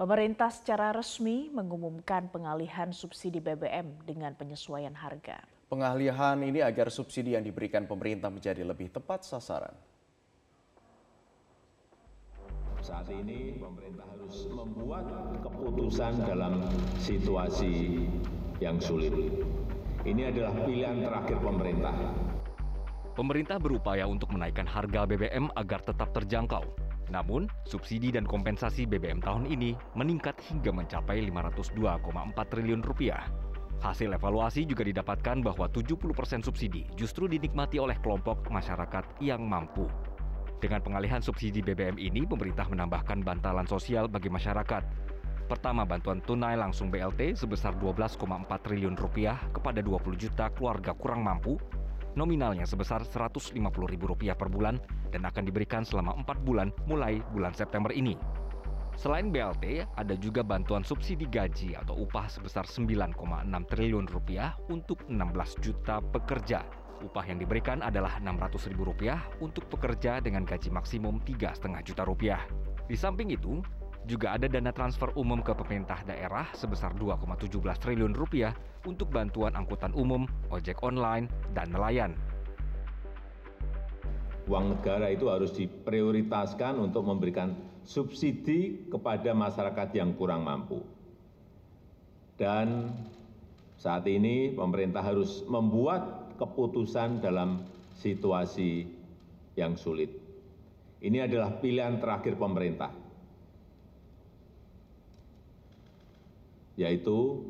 Pemerintah secara resmi mengumumkan pengalihan subsidi BBM dengan penyesuaian harga. Pengalihan ini agar subsidi yang diberikan pemerintah menjadi lebih tepat sasaran. Saat ini pemerintah harus membuat keputusan dalam situasi yang sulit. Ini adalah pilihan terakhir pemerintah. Pemerintah berupaya untuk menaikkan harga BBM agar tetap terjangkau. Namun, subsidi dan kompensasi BBM tahun ini meningkat hingga mencapai 502,4 triliun rupiah. Hasil evaluasi juga didapatkan bahwa 70% subsidi justru dinikmati oleh kelompok masyarakat yang mampu. Dengan pengalihan subsidi BBM ini, pemerintah menambahkan bantalan sosial bagi masyarakat. Pertama, bantuan tunai langsung BLT sebesar 12,4 triliun rupiah kepada 20 juta keluarga kurang mampu nominalnya sebesar Rp150.000 per bulan dan akan diberikan selama 4 bulan mulai bulan September ini. Selain BLT, ada juga bantuan subsidi gaji atau upah sebesar 9,6 triliun rupiah untuk 16 juta pekerja. Upah yang diberikan adalah Rp600.000 untuk pekerja dengan gaji maksimum 3,5 juta rupiah. Di samping itu, juga ada dana transfer umum ke pemerintah daerah sebesar 2,17 triliun rupiah untuk bantuan angkutan umum, ojek online, dan nelayan. Uang negara itu harus diprioritaskan untuk memberikan subsidi kepada masyarakat yang kurang mampu. Dan saat ini pemerintah harus membuat keputusan dalam situasi yang sulit. Ini adalah pilihan terakhir pemerintah yaitu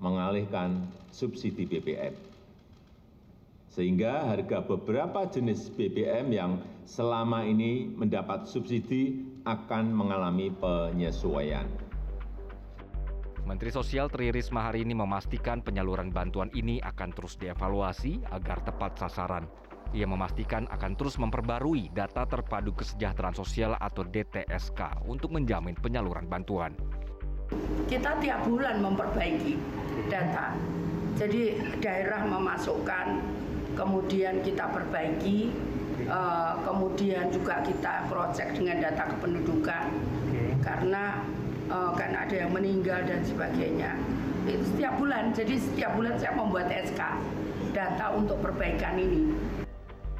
mengalihkan subsidi BBM. Sehingga harga beberapa jenis BBM yang selama ini mendapat subsidi akan mengalami penyesuaian. Menteri Sosial Tri Risma hari ini memastikan penyaluran bantuan ini akan terus dievaluasi agar tepat sasaran. Ia memastikan akan terus memperbarui data terpadu kesejahteraan sosial atau DTSK untuk menjamin penyaluran bantuan kita tiap bulan memperbaiki data. Jadi daerah memasukkan, kemudian kita perbaiki, uh, kemudian juga kita cross check dengan data kependudukan, karena uh, kan ada yang meninggal dan sebagainya. Itu setiap bulan, jadi setiap bulan saya membuat SK data untuk perbaikan ini.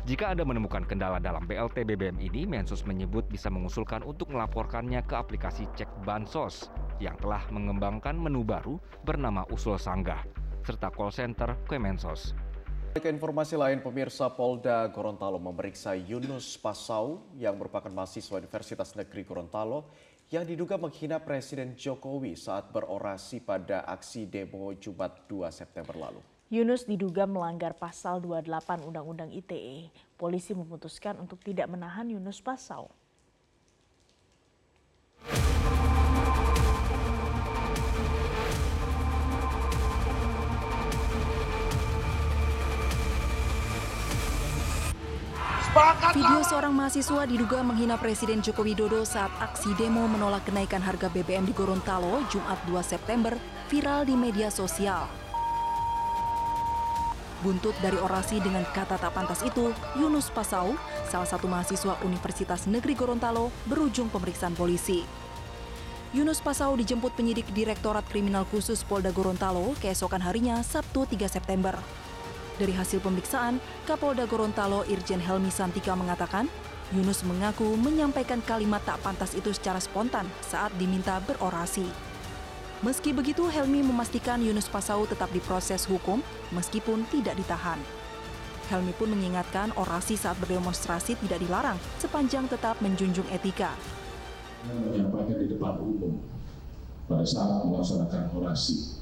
Jika Anda menemukan kendala dalam BLT BBM ini, Mensos menyebut bisa mengusulkan untuk melaporkannya ke aplikasi Cek Bansos yang telah mengembangkan menu baru bernama Usul Sanggah, serta call center Kemensos. Ke informasi lain, pemirsa Polda Gorontalo memeriksa Yunus Pasau yang merupakan mahasiswa Universitas Negeri Gorontalo yang diduga menghina Presiden Jokowi saat berorasi pada aksi demo Jumat 2 September lalu. Yunus diduga melanggar pasal 28 Undang-Undang ITE. Polisi memutuskan untuk tidak menahan Yunus Pasau. Video seorang mahasiswa diduga menghina Presiden Joko Widodo saat aksi demo menolak kenaikan harga BBM di Gorontalo Jumat 2 September viral di media sosial. Buntut dari orasi dengan kata tak pantas itu, Yunus Pasau, salah satu mahasiswa Universitas Negeri Gorontalo, berujung pemeriksaan polisi. Yunus Pasau dijemput penyidik Direktorat Kriminal Khusus Polda Gorontalo keesokan harinya Sabtu 3 September. Dari hasil pemeriksaan, Kapolda Gorontalo Irjen Helmi Santika mengatakan, Yunus mengaku menyampaikan kalimat tak pantas itu secara spontan saat diminta berorasi. Meski begitu, Helmi memastikan Yunus Pasau tetap diproses hukum meskipun tidak ditahan. Helmi pun mengingatkan orasi saat berdemonstrasi tidak dilarang sepanjang tetap menjunjung etika. Menyampaikan di depan umum pada saat melaksanakan orasi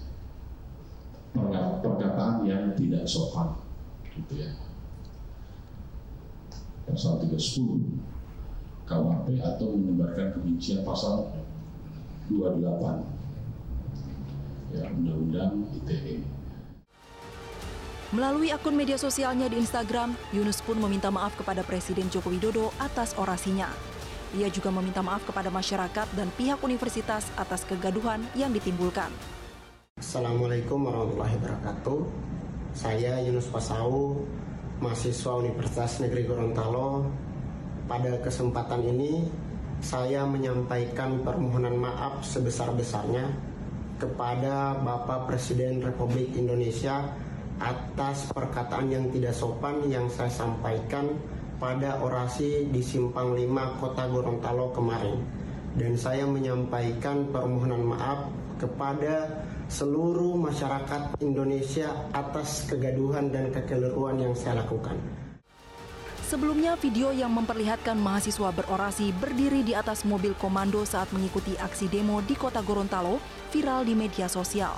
perkataan yang tidak sopan, gitu ya. Pasal 310 KUHP atau menyebarkan kebencian pasal 28 ya Undang-Undang ITE. Melalui akun media sosialnya di Instagram, Yunus pun meminta maaf kepada Presiden Joko Widodo atas orasinya. Ia juga meminta maaf kepada masyarakat dan pihak universitas atas kegaduhan yang ditimbulkan. Assalamualaikum warahmatullahi wabarakatuh. Saya Yunus Pasau, mahasiswa Universitas Negeri Gorontalo. Pada kesempatan ini, saya menyampaikan permohonan maaf sebesar-besarnya kepada Bapak Presiden Republik Indonesia atas perkataan yang tidak sopan yang saya sampaikan pada orasi di Simpang 5 Kota Gorontalo kemarin. Dan saya menyampaikan permohonan maaf kepada seluruh masyarakat Indonesia atas kegaduhan dan kekeliruan yang saya lakukan. Sebelumnya, video yang memperlihatkan mahasiswa berorasi berdiri di atas mobil komando saat mengikuti aksi demo di kota Gorontalo viral di media sosial.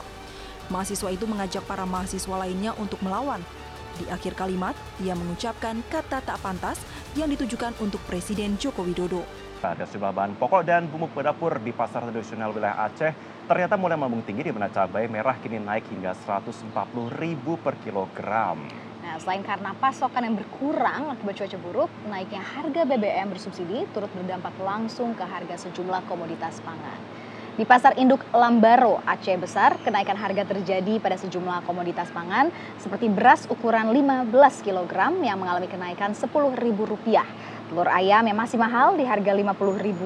Mahasiswa itu mengajak para mahasiswa lainnya untuk melawan. Di akhir kalimat, ia mengucapkan kata tak pantas yang ditujukan untuk Presiden Joko Widodo. Ada sejumlah bahan pokok dan bumbu pendapur di pasar tradisional wilayah Aceh ternyata mulai melambung tinggi di mana cabai merah kini naik hingga Rp140.000 per kilogram. Nah, selain karena pasokan yang berkurang akibat cuaca buruk, naiknya harga BBM bersubsidi turut berdampak langsung ke harga sejumlah komoditas pangan. Di pasar induk Lambaro, Aceh Besar, kenaikan harga terjadi pada sejumlah komoditas pangan seperti beras ukuran 15 kg yang mengalami kenaikan Rp10.000. Telur ayam yang masih mahal di harga Rp50.000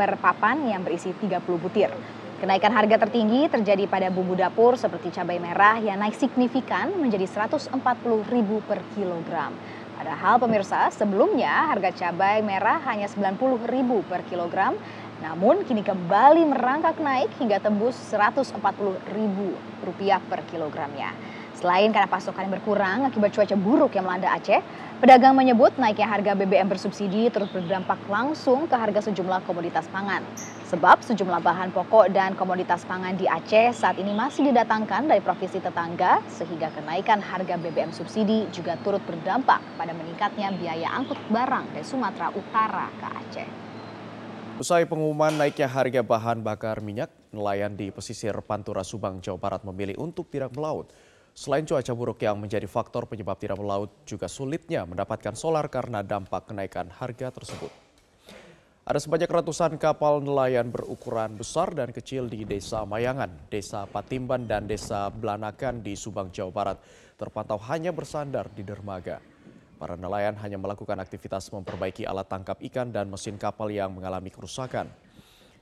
per papan yang berisi 30 butir. Kenaikan harga tertinggi terjadi pada bumbu dapur seperti cabai merah yang naik signifikan menjadi Rp140.000 per kilogram. Padahal pemirsa, sebelumnya harga cabai merah hanya Rp90.000 per kilogram, namun kini kembali merangkak naik hingga tembus Rp140.000 per kilogramnya. Selain karena pasokan yang berkurang akibat cuaca buruk yang melanda Aceh, pedagang menyebut naiknya harga BBM bersubsidi terus berdampak langsung ke harga sejumlah komoditas pangan. Sebab sejumlah bahan pokok dan komoditas pangan di Aceh saat ini masih didatangkan dari provinsi tetangga, sehingga kenaikan harga BBM subsidi juga turut berdampak pada meningkatnya biaya angkut barang dari Sumatera Utara ke Aceh. Usai pengumuman naiknya harga bahan bakar minyak, nelayan di pesisir Pantura Subang, Jawa Barat memilih untuk tidak melaut. Selain cuaca buruk yang menjadi faktor penyebab tidak melaut, juga sulitnya mendapatkan solar karena dampak kenaikan harga tersebut. Ada sebanyak ratusan kapal nelayan berukuran besar dan kecil di Desa Mayangan, Desa Patimban, dan Desa Belanakan di Subang, Jawa Barat terpantau hanya bersandar di dermaga. Para nelayan hanya melakukan aktivitas memperbaiki alat tangkap ikan dan mesin kapal yang mengalami kerusakan.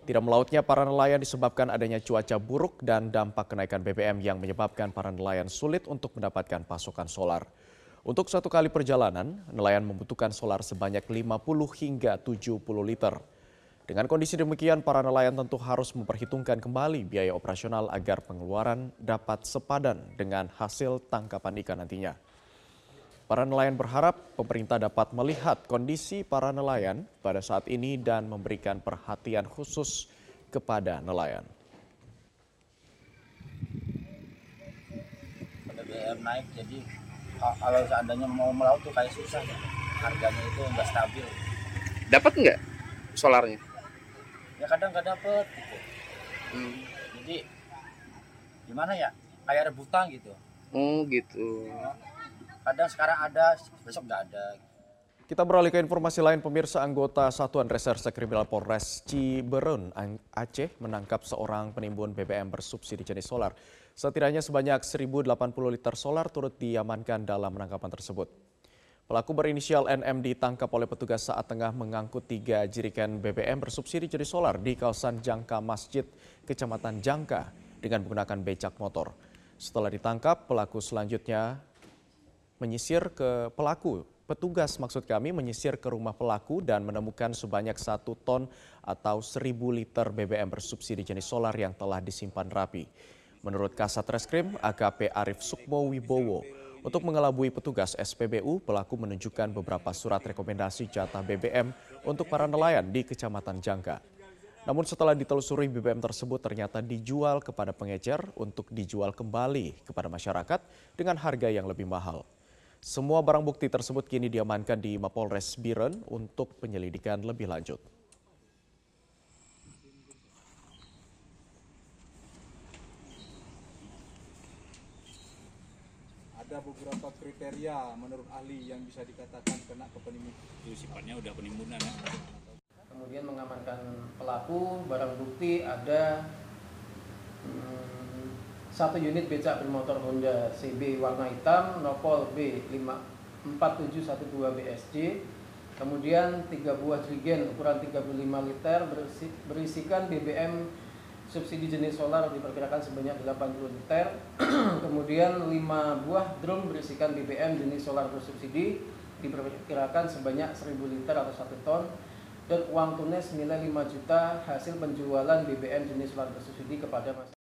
Tidak melautnya para nelayan disebabkan adanya cuaca buruk dan dampak kenaikan BBM yang menyebabkan para nelayan sulit untuk mendapatkan pasokan solar. Untuk satu kali perjalanan, nelayan membutuhkan solar sebanyak 50 hingga 70 liter. Dengan kondisi demikian, para nelayan tentu harus memperhitungkan kembali biaya operasional agar pengeluaran dapat sepadan dengan hasil tangkapan ikan nantinya. Para nelayan berharap pemerintah dapat melihat kondisi para nelayan pada saat ini dan memberikan perhatian khusus kepada nelayan. BBM naik jadi kalau seandainya mau melaut tuh kayak susah ya. harganya itu nggak stabil. Dapat nggak solarnya? Ya kadang nggak dapet gitu. Hmm. Jadi gimana ya kayak rebutan gitu. Oh gitu. Kadang sekarang ada, besok nggak ada. Kita beralih ke informasi lain, pemirsa anggota Satuan Reserse Kriminal Polres Ciberun, Aceh menangkap seorang penimbun BBM bersubsidi jenis solar. Setidaknya sebanyak 1.080 liter solar turut diamankan dalam penangkapan tersebut. Pelaku berinisial NM ditangkap oleh petugas saat tengah mengangkut tiga jirikan BBM bersubsidi jenis solar di kawasan Jangka Masjid, Kecamatan Jangka dengan menggunakan becak motor. Setelah ditangkap, pelaku selanjutnya menyisir ke pelaku. Petugas maksud kami menyisir ke rumah pelaku dan menemukan sebanyak satu ton atau seribu liter BBM bersubsidi jenis solar yang telah disimpan rapi. Menurut Kasat Reskrim AKP Arif Sukmo Wibowo, untuk mengelabui petugas SPBU, pelaku menunjukkan beberapa surat rekomendasi jatah BBM untuk para nelayan di Kecamatan Jangka. Namun setelah ditelusuri BBM tersebut ternyata dijual kepada pengecer untuk dijual kembali kepada masyarakat dengan harga yang lebih mahal. Semua barang bukti tersebut kini diamankan di Mapolres Biren untuk penyelidikan lebih lanjut. Ada beberapa kriteria menurut ahli yang bisa dikatakan kena kepenimbunan. Itu sifatnya udah penimbunan ya. Kemudian mengamankan pelaku, barang bukti ada hmm, satu unit becak bermotor Honda CB warna hitam, nopol B 4712 BSJ, Kemudian tiga buah jerigen ukuran 35 liter berisi, berisikan BBM subsidi jenis solar diperkirakan sebanyak 80 liter. Kemudian 5 buah drum berisikan BBM jenis solar bersubsidi diperkirakan sebanyak 1000 liter atau 1 ton dan uang tunai senilai 5 juta hasil penjualan BBM jenis solar bersubsidi kepada masyarakat.